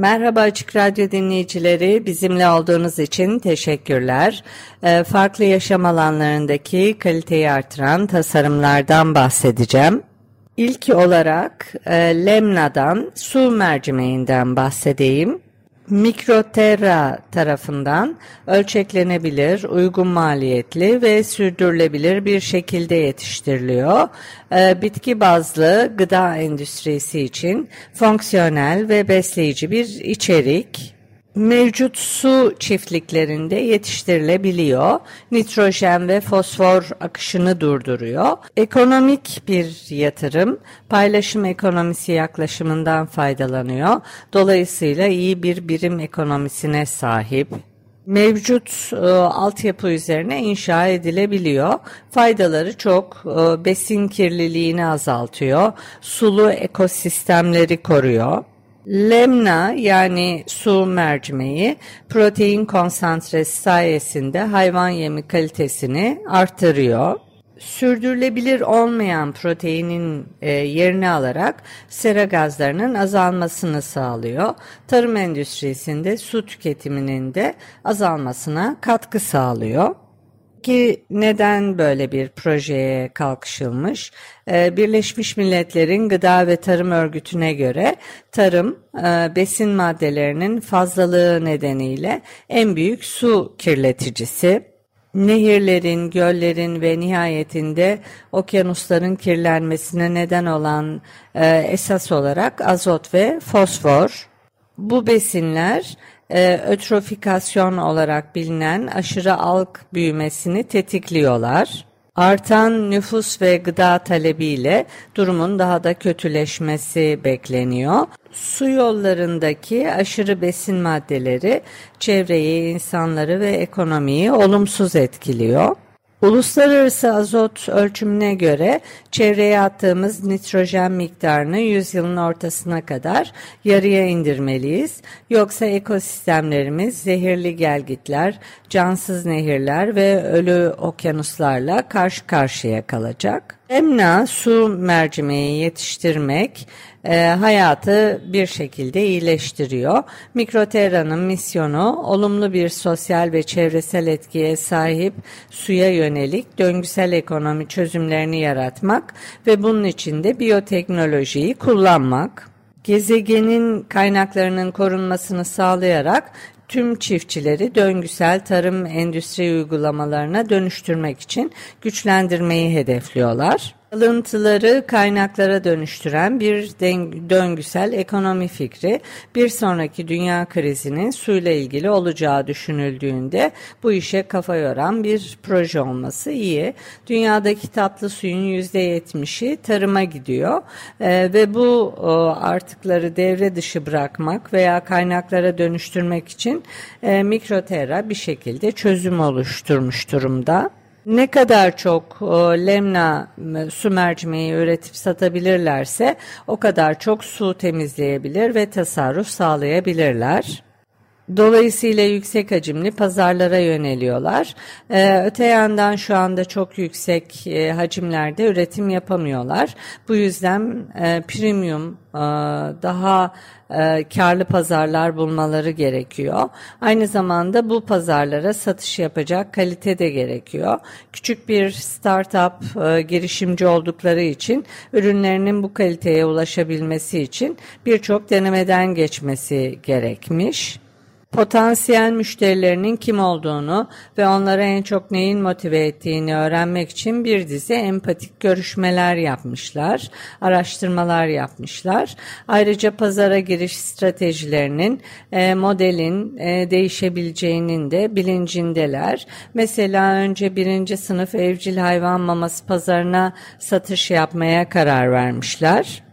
Merhaba Açık Radyo dinleyicileri, bizimle olduğunuz için teşekkürler. Ee, farklı yaşam alanlarındaki kaliteyi artıran tasarımlardan bahsedeceğim. İlk olarak e, Lemna'dan su mercimeğinden bahsedeyim. Mikroterra tarafından ölçeklenebilir, uygun maliyetli ve sürdürülebilir bir şekilde yetiştiriliyor. Ee, bitki bazlı gıda endüstrisi için fonksiyonel ve besleyici bir içerik mevcut su çiftliklerinde yetiştirilebiliyor. Nitrojen ve fosfor akışını durduruyor. Ekonomik bir yatırım, paylaşım ekonomisi yaklaşımından faydalanıyor. Dolayısıyla iyi bir birim ekonomisine sahip mevcut e, altyapı üzerine inşa edilebiliyor. Faydaları çok. E, besin kirliliğini azaltıyor. Sulu ekosistemleri koruyor. Lemna yani su mercimeği protein konsantresi sayesinde hayvan yemi kalitesini artırıyor. Sürdürülebilir olmayan proteinin e, yerini alarak sera gazlarının azalmasını sağlıyor. Tarım endüstrisinde su tüketiminin de azalmasına katkı sağlıyor. Ki neden böyle bir projeye kalkışılmış? Ee, Birleşmiş Milletler'in Gıda ve Tarım Örgütü'ne göre tarım e, besin maddelerinin fazlalığı nedeniyle en büyük su kirleticisi. Nehirlerin, göllerin ve nihayetinde okyanusların kirlenmesine neden olan e, esas olarak azot ve fosfor. Bu besinler e, ötrofikasyon olarak bilinen aşırı alg büyümesini tetikliyorlar. Artan nüfus ve gıda talebiyle durumun daha da kötüleşmesi bekleniyor. Su yollarındaki aşırı besin maddeleri çevreyi, insanları ve ekonomiyi olumsuz etkiliyor. Uluslararası azot ölçümüne göre çevreye attığımız nitrojen miktarını yüzyılın ortasına kadar yarıya indirmeliyiz. Yoksa ekosistemlerimiz zehirli gelgitler, cansız nehirler ve ölü okyanuslarla karşı karşıya kalacak. Emna su mercimeği yetiştirmek e, hayatı bir şekilde iyileştiriyor. Mikroterra'nın misyonu olumlu bir sosyal ve çevresel etkiye sahip suya yönelik döngüsel ekonomi çözümlerini yaratmak ve bunun için de biyoteknolojiyi kullanmak gezegenin kaynaklarının korunmasını sağlayarak tüm çiftçileri döngüsel tarım endüstri uygulamalarına dönüştürmek için güçlendirmeyi hedefliyorlar. Alıntıları kaynaklara dönüştüren bir döngüsel ekonomi fikri bir sonraki dünya krizinin suyla ilgili olacağı düşünüldüğünde bu işe kafa yoran bir proje olması iyi. Dünyadaki tatlı suyun %70'i tarıma gidiyor ee, ve bu artıkları devre dışı bırakmak veya kaynaklara dönüştürmek için e, Mikroterra bir şekilde çözüm oluşturmuş durumda. Ne kadar çok e, lemna su mercimeği üretip satabilirlerse o kadar çok su temizleyebilir ve tasarruf sağlayabilirler. Dolayısıyla yüksek hacimli pazarlara yöneliyorlar. Ee, öte yandan şu anda çok yüksek e, hacimlerde üretim yapamıyorlar. Bu yüzden e, premium e, daha e, karlı pazarlar bulmaları gerekiyor. Aynı zamanda bu pazarlara satış yapacak kalite de gerekiyor. Küçük bir startup e, girişimci oldukları için ürünlerinin bu kaliteye ulaşabilmesi için birçok denemeden geçmesi gerekmiş potansiyel müşterilerinin kim olduğunu ve onlara en çok neyin motive ettiğini öğrenmek için bir dizi empatik görüşmeler yapmışlar, araştırmalar yapmışlar. Ayrıca pazara giriş stratejilerinin, e, modelin e, değişebileceğinin de bilincindeler. Mesela önce birinci sınıf evcil hayvan maması pazarına satış yapmaya karar vermişler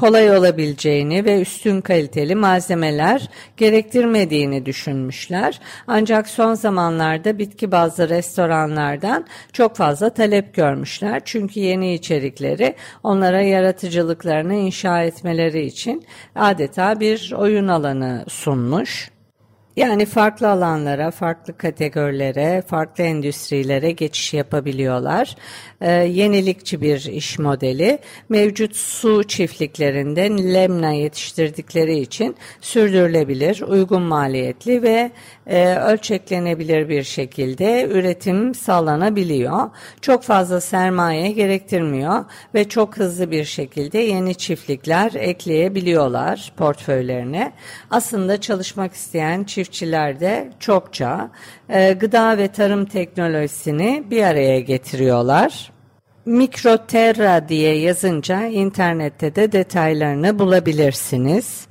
kolay olabileceğini ve üstün kaliteli malzemeler gerektirmediğini düşünmüşler. Ancak son zamanlarda bitki bazlı restoranlardan çok fazla talep görmüşler. Çünkü yeni içerikleri onlara yaratıcılıklarını inşa etmeleri için adeta bir oyun alanı sunmuş. Yani farklı alanlara, farklı kategorilere, farklı endüstrilere geçiş yapabiliyorlar. Ee, yenilikçi bir iş modeli. Mevcut su çiftliklerinde lemna yetiştirdikleri için sürdürülebilir, uygun maliyetli ve e, ölçeklenebilir bir şekilde üretim sağlanabiliyor. Çok fazla sermaye gerektirmiyor ve çok hızlı bir şekilde yeni çiftlikler ekleyebiliyorlar portföylerine. Aslında çalışmak isteyen çiftçiler de çokça e, gıda ve tarım teknolojisini bir araya getiriyorlar. Mikroterra diye yazınca internette de detaylarını bulabilirsiniz.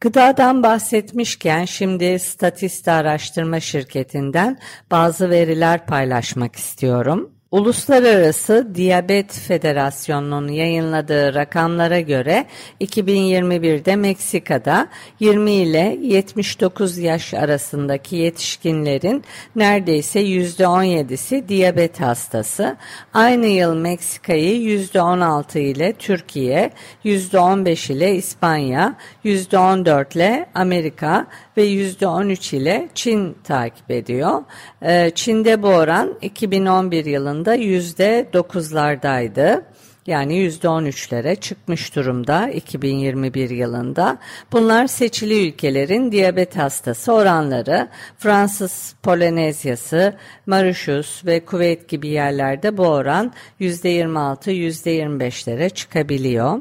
Gıdadan bahsetmişken şimdi Statista Araştırma Şirketi'nden bazı veriler paylaşmak istiyorum. Uluslararası Diyabet Federasyonu'nun yayınladığı rakamlara göre 2021'de Meksika'da 20 ile 79 yaş arasındaki yetişkinlerin neredeyse %17'si diyabet hastası. Aynı yıl Meksika'yı %16 ile Türkiye, %15 ile İspanya, %14 ile Amerika ve %13 ile Çin takip ediyor. Ee, Çin'de bu oran 2011 yılında %9'lardaydı. Yani %13'lere çıkmış durumda 2021 yılında. Bunlar seçili ülkelerin diyabet hastası oranları. Fransız Polinezyası, Mauritius ve Kuveyt gibi yerlerde bu oran %26-%25'lere çıkabiliyor.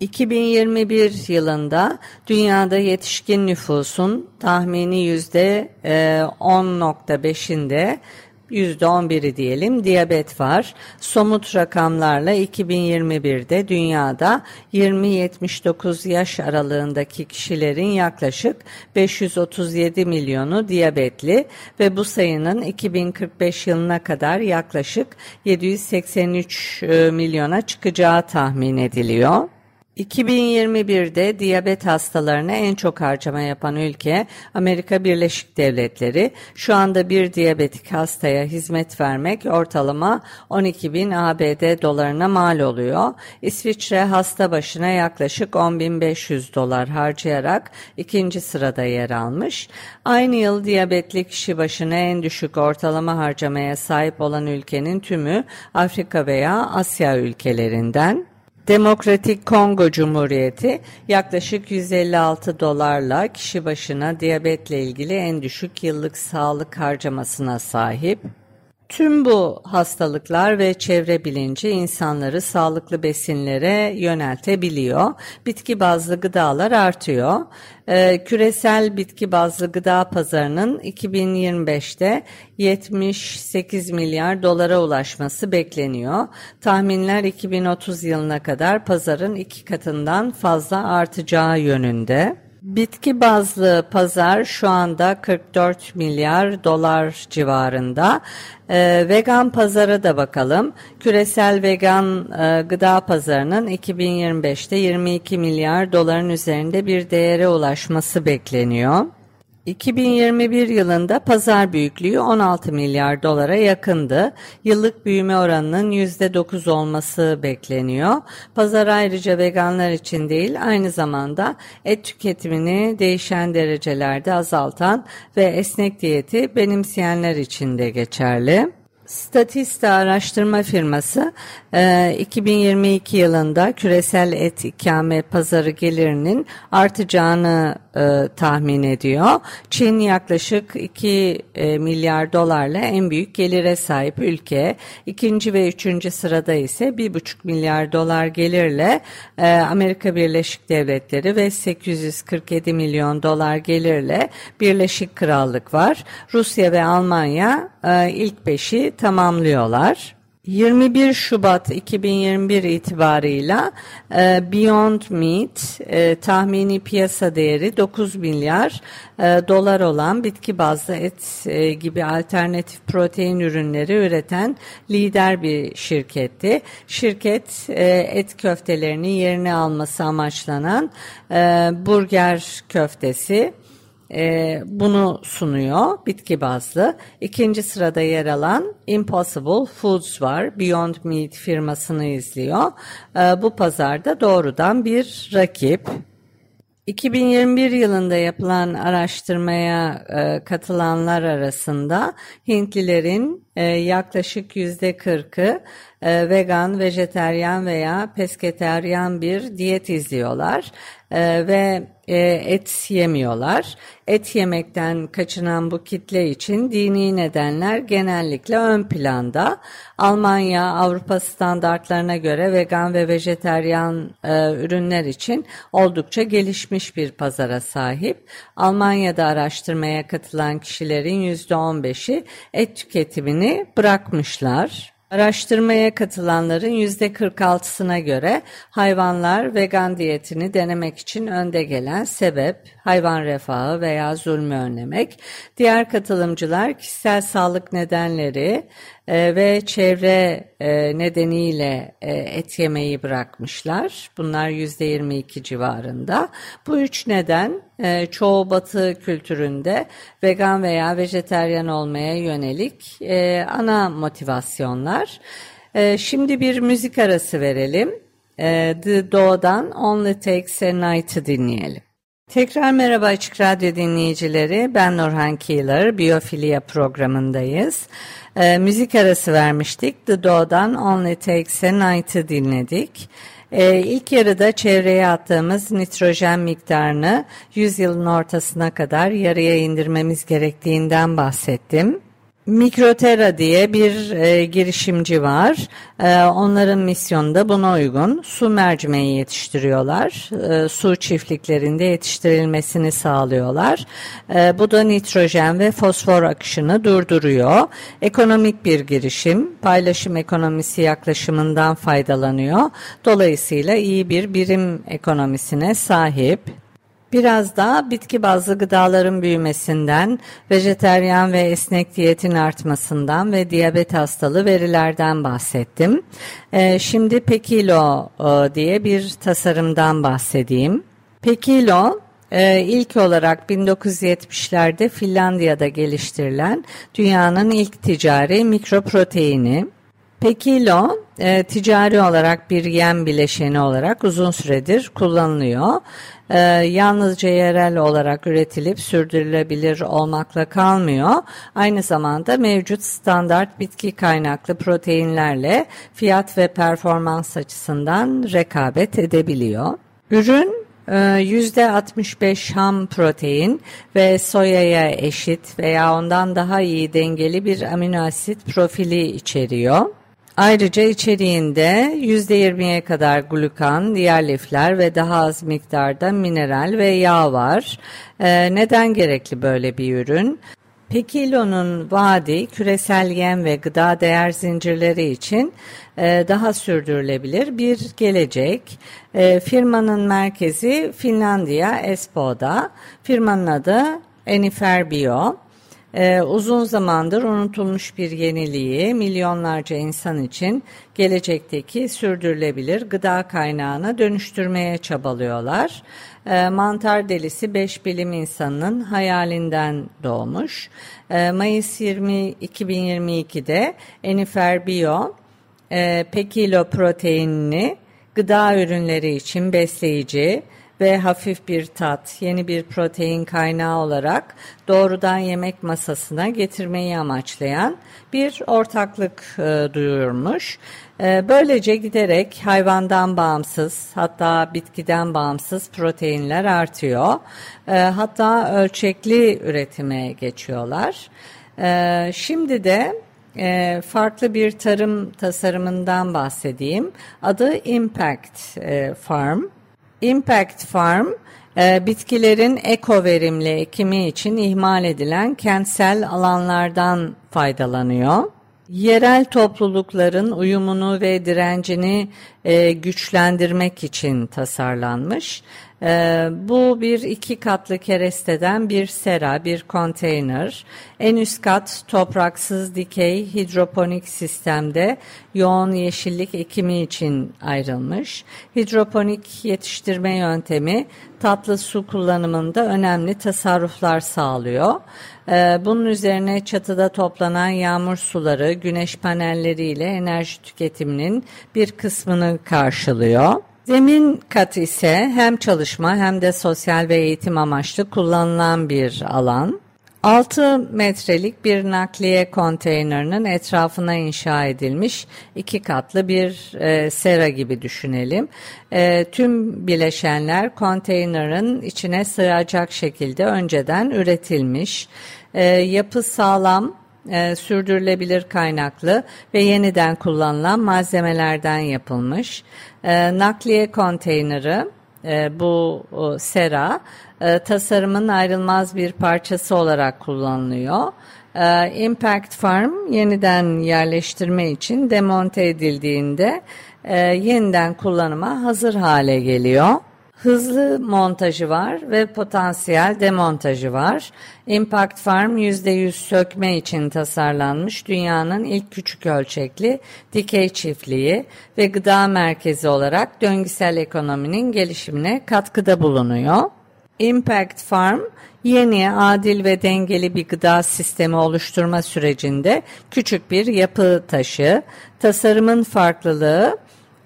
2021 yılında dünyada yetişkin nüfusun tahmini yüzde 10.5'inde %11'i diyelim diyabet var. Somut rakamlarla 2021'de dünyada 20-79 yaş aralığındaki kişilerin yaklaşık 537 milyonu diyabetli ve bu sayının 2045 yılına kadar yaklaşık 783 milyona çıkacağı tahmin ediliyor. 2021'de diyabet hastalarına en çok harcama yapan ülke Amerika Birleşik Devletleri. Şu anda bir diyabetik hastaya hizmet vermek ortalama 12 bin ABD dolarına mal oluyor. İsviçre hasta başına yaklaşık 10.500 dolar harcayarak ikinci sırada yer almış. Aynı yıl diyabetli kişi başına en düşük ortalama harcamaya sahip olan ülkenin tümü Afrika veya Asya ülkelerinden. Demokratik Kongo Cumhuriyeti yaklaşık 156 dolarla kişi başına diyabetle ilgili en düşük yıllık sağlık harcamasına sahip. Tüm bu hastalıklar ve çevre bilinci insanları sağlıklı besinlere yöneltebiliyor. Bitki bazlı gıdalar artıyor. Ee, küresel bitki bazlı gıda pazarının 2025'te 78 milyar dolara ulaşması bekleniyor. Tahminler 2030 yılına kadar pazarın iki katından fazla artacağı yönünde. Bitki bazlı pazar şu anda 44 milyar dolar civarında. Ee, vegan pazara da bakalım. Küresel vegan e, gıda pazarının 2025'te 22 milyar doların üzerinde bir değere ulaşması bekleniyor. 2021 yılında pazar büyüklüğü 16 milyar dolara yakındı. Yıllık büyüme oranının %9 olması bekleniyor. Pazar ayrıca veganlar için değil aynı zamanda et tüketimini değişen derecelerde azaltan ve esnek diyeti benimseyenler için de geçerli. Statista araştırma firması 2022 e, yılında küresel et ikame pazarı gelirinin artacağını e, tahmin ediyor. Çin yaklaşık 2 e, milyar dolarla en büyük gelire sahip ülke. İkinci ve üçüncü sırada ise 1,5 milyar dolar gelirle Amerika Birleşik Devletleri ve 847 milyon dolar gelirle Birleşik Krallık var. Rusya ve Almanya ilk beşi tamamlıyorlar. 21 Şubat 2021 itibarıyla e, Beyond Meat e, tahmini piyasa değeri 9 milyar e, dolar olan bitki bazlı et e, gibi alternatif protein ürünleri üreten lider bir şirketti. Şirket e, et köftelerini yerine alması amaçlanan e, burger köftesi e, bunu sunuyor bitki bazlı. İkinci sırada yer alan Impossible Foods var. Beyond Meat firmasını izliyor. E, bu pazarda doğrudan bir rakip. 2021 yılında yapılan araştırmaya e, katılanlar arasında Hintlilerin e, yaklaşık yüzde 40'ı e, vegan, vejeteryan veya pesketeryan bir diyet izliyorlar e, ve e, et yemiyorlar. Et yemekten kaçınan bu kitle için dini nedenler genellikle ön planda. Almanya Avrupa standartlarına göre vegan ve vejeteryan e, ürünler için oldukça gelişmiş bir pazara sahip. Almanya'da araştırmaya katılan kişilerin %15'i et tüketimini bırakmışlar. Araştırmaya katılanların %46'sına göre hayvanlar vegan diyetini denemek için önde gelen sebep hayvan refahı veya zulmü önlemek. Diğer katılımcılar kişisel sağlık nedenleri e, ve çevre e, nedeniyle e, et yemeyi bırakmışlar. Bunlar %22 civarında. Bu üç neden e, çoğu batı kültüründe vegan veya vejeteryan olmaya yönelik ana motivasyonlar. Şimdi bir müzik arası verelim. The Doğu'dan Only Takes a Night'ı dinleyelim. Tekrar merhaba Açık Radyo dinleyicileri. Ben Nurhan Keeler, Biyofilya programındayız. E, müzik arası vermiştik. The Doe'dan Only Takes a Night'ı dinledik. E, ilk yarıda çevreye attığımız nitrojen miktarını 100 yılın ortasına kadar yarıya indirmemiz gerektiğinden bahsettim. Mikrotera diye bir e, girişimci var. E, onların misyonu da buna uygun. Su mercimeği yetiştiriyorlar. E, su çiftliklerinde yetiştirilmesini sağlıyorlar. E, bu da nitrojen ve fosfor akışını durduruyor. Ekonomik bir girişim. Paylaşım ekonomisi yaklaşımından faydalanıyor. Dolayısıyla iyi bir birim ekonomisine sahip. Biraz da bitki bazlı gıdaların büyümesinden, vejeteryan ve esnek diyetin artmasından ve diyabet hastalığı verilerden bahsettim. Ee, şimdi Pekilo e, diye bir tasarımdan bahsedeyim. Pekilo e, ilk olarak 1970'lerde Finlandiya'da geliştirilen dünyanın ilk ticari mikroproteini. Pekilo e, ticari olarak bir yem bileşeni olarak uzun süredir kullanılıyor e, yalnızca yerel olarak üretilip sürdürülebilir olmakla kalmıyor. Aynı zamanda mevcut standart bitki kaynaklı proteinlerle fiyat ve performans açısından rekabet edebiliyor. Ürün %65 e, ham protein ve soyaya eşit veya ondan daha iyi dengeli bir amino asit profili içeriyor. Ayrıca içeriğinde %20'ye kadar glukan, diğer lifler ve daha az miktarda mineral ve yağ var. Ee, neden gerekli böyle bir ürün? Pekilonun vaadi küresel yem ve gıda değer zincirleri için e, daha sürdürülebilir bir gelecek. E, firmanın merkezi Finlandiya Espoo'da. Firmanın adı Enifer Bio. Ee, uzun zamandır unutulmuş bir yeniliği milyonlarca insan için gelecekteki sürdürülebilir gıda kaynağına dönüştürmeye çabalıyorlar. Ee, mantar delisi 5 bilim insanının hayalinden doğmuş. Ee, Mayıs 20 2022'de Enifer Bio e, pekilo proteinini gıda ürünleri için besleyici, ve hafif bir tat, yeni bir protein kaynağı olarak doğrudan yemek masasına getirmeyi amaçlayan bir ortaklık e, duyurmuş. E, böylece giderek hayvandan bağımsız hatta bitkiden bağımsız proteinler artıyor. E, hatta ölçekli üretime geçiyorlar. E, şimdi de e, farklı bir tarım tasarımından bahsedeyim. Adı Impact e, Farm. Impact Farm, e, bitkilerin eko verimli ekimi için ihmal edilen kentsel alanlardan faydalanıyor. Yerel toplulukların uyumunu ve direncini e, güçlendirmek için tasarlanmış. Ee, bu bir iki katlı keresteden bir sera, bir konteyner. En üst kat topraksız dikey hidroponik sistemde yoğun yeşillik ekimi için ayrılmış. Hidroponik yetiştirme yöntemi tatlı su kullanımında önemli tasarruflar sağlıyor. Ee, bunun üzerine çatıda toplanan yağmur suları güneş panelleriyle enerji tüketiminin bir kısmını karşılıyor. Zemin kat ise hem çalışma hem de sosyal ve eğitim amaçlı kullanılan bir alan. 6 metrelik bir nakliye konteynerinin etrafına inşa edilmiş iki katlı bir e, sera gibi düşünelim. E, tüm bileşenler konteynerin içine sığacak şekilde önceden üretilmiş. E, yapı sağlam, e, sürdürülebilir kaynaklı ve yeniden kullanılan malzemelerden yapılmış. E, nakliye konteyneri e, bu o, sera e, tasarımın ayrılmaz bir parçası olarak kullanılıyor. E, Impact Farm yeniden yerleştirme için demonte edildiğinde e, yeniden kullanıma hazır hale geliyor. Hızlı montajı var ve potansiyel demontajı var. Impact Farm %100 sökme için tasarlanmış dünyanın ilk küçük ölçekli dikey çiftliği ve gıda merkezi olarak döngüsel ekonominin gelişimine katkıda bulunuyor. Impact Farm yeni, adil ve dengeli bir gıda sistemi oluşturma sürecinde küçük bir yapı taşı. Tasarımın farklılığı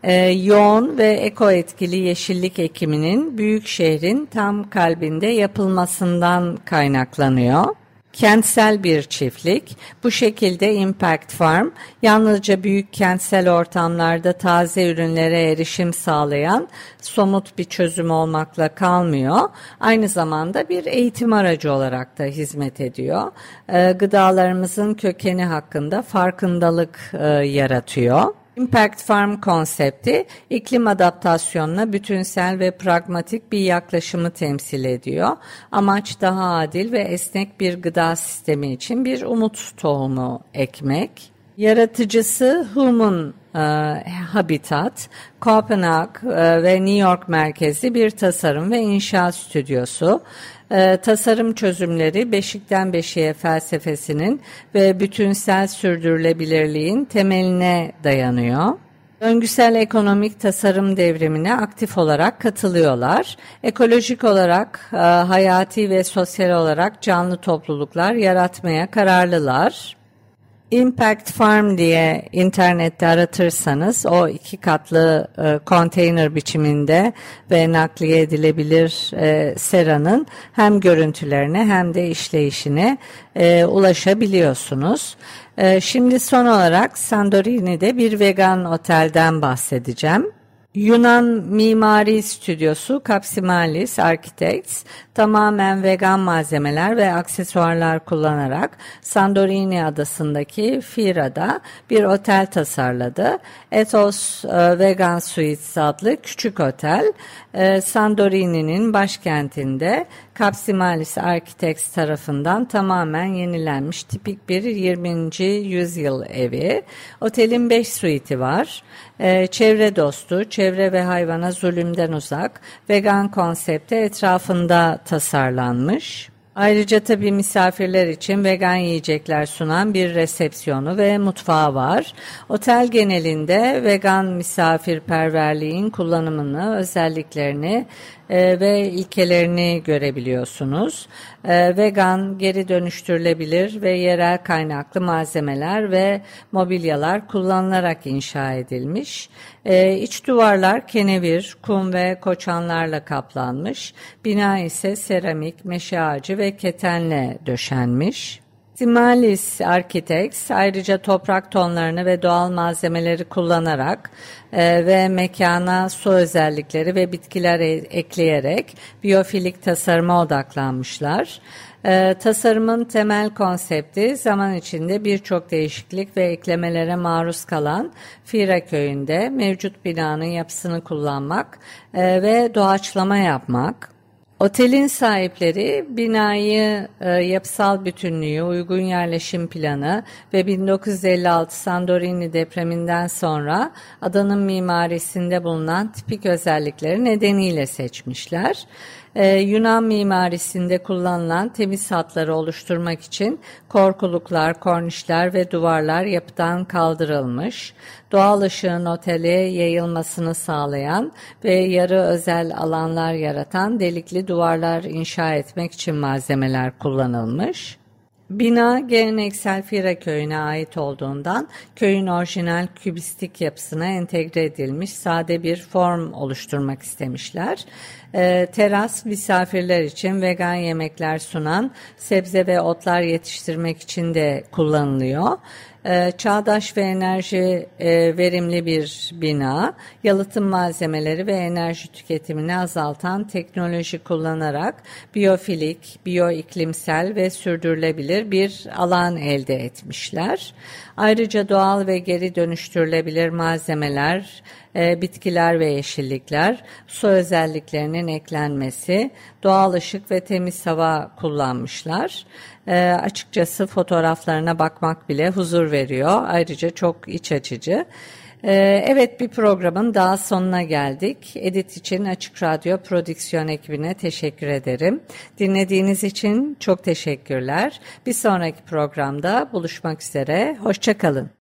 e, yoğun ve eko etkili yeşillik ekiminin büyük şehrin tam kalbinde yapılmasından kaynaklanıyor. Kentsel bir çiftlik. Bu şekilde Impact Farm yalnızca büyük kentsel ortamlarda taze ürünlere erişim sağlayan somut bir çözüm olmakla kalmıyor. Aynı zamanda bir eğitim aracı olarak da hizmet ediyor. Ee, gıdalarımızın kökeni hakkında farkındalık e, yaratıyor. Impact Farm konsepti iklim adaptasyonuna bütünsel ve pragmatik bir yaklaşımı temsil ediyor. Amaç daha adil ve esnek bir gıda sistemi için bir umut tohumu ekmek. Yaratıcısı Human e, Habitat, Kopenhag e, ve New York merkezli bir tasarım ve inşaat stüdyosu. E, tasarım çözümleri beşikten beşiğe felsefesinin ve bütünsel sürdürülebilirliğin temeline dayanıyor. Döngüsel ekonomik tasarım devrimine aktif olarak katılıyorlar. Ekolojik olarak, e, hayati ve sosyal olarak canlı topluluklar yaratmaya kararlılar. Impact Farm diye internette aratırsanız o iki katlı e, konteyner biçiminde ve nakliye edilebilir e, seranın hem görüntülerine hem de işleyişine e, ulaşabiliyorsunuz. E, şimdi son olarak Sandorini'de bir vegan otelden bahsedeceğim. Yunan Mimari Stüdyosu Capsimalis Architects tamamen vegan malzemeler ve aksesuarlar kullanarak Sandorini adasındaki Fira'da bir otel tasarladı. Ethos e, Vegan Suites adlı küçük otel e, Sandorini'nin başkentinde Capsimalis Architects tarafından tamamen yenilenmiş tipik bir 20. yüzyıl evi. Otelin 5 suiti var. E, çevre dostu, çevre ve hayvana zulümden uzak, vegan konsepte etrafında tasarlanmış. Ayrıca tabi misafirler için vegan yiyecekler sunan bir resepsiyonu ve mutfağı var. Otel genelinde vegan misafirperverliğin kullanımını, özelliklerini e, ve ilkelerini görebiliyorsunuz. E, vegan, geri dönüştürülebilir ve yerel kaynaklı malzemeler ve mobilyalar kullanılarak inşa edilmiş. E, iç duvarlar kenevir, kum ve koçanlarla kaplanmış. Bina ise seramik, meşe ağacı ve ketenle döşenmiş. Simalis Architects ayrıca toprak tonlarını ve doğal malzemeleri kullanarak e, ve mekana su özellikleri ve bitkiler e- ekleyerek biyofilik tasarıma odaklanmışlar. E, tasarımın temel konsepti zaman içinde birçok değişiklik ve eklemelere maruz kalan Fira köyünde mevcut binanın yapısını kullanmak e, ve doğaçlama yapmak. Otelin sahipleri binayı e, yapısal bütünlüğü, uygun yerleşim planı ve 1956 Sandorini depreminden sonra adanın mimarisinde bulunan tipik özellikleri nedeniyle seçmişler e, Yunan mimarisinde kullanılan temiz hatları oluşturmak için korkuluklar, kornişler ve duvarlar yapıdan kaldırılmış, doğal ışığın otele yayılmasını sağlayan ve yarı özel alanlar yaratan delikli duvarlar inşa etmek için malzemeler kullanılmış. Bina geleneksel Fira köyüne ait olduğundan köyün orijinal kübistik yapısına entegre edilmiş sade bir form oluşturmak istemişler. E, teras misafirler için vegan yemekler sunan sebze ve otlar yetiştirmek için de kullanılıyor. Ee, çağdaş ve enerji e, verimli bir bina, yalıtım malzemeleri ve enerji tüketimini azaltan teknoloji kullanarak biyofilik, bioiklimsel ve sürdürülebilir bir alan elde etmişler. Ayrıca doğal ve geri dönüştürülebilir malzemeler, e, bitkiler ve yeşillikler, su özelliklerinin eklenmesi, doğal ışık ve temiz hava kullanmışlar. E, açıkçası fotoğraflarına bakmak bile huzur veriyor. Ayrıca çok iç açıcı. E, evet bir programın daha sonuna geldik. Edit için Açık Radyo Prodüksiyon ekibine teşekkür ederim. Dinlediğiniz için çok teşekkürler. Bir sonraki programda buluşmak üzere. Hoşçakalın.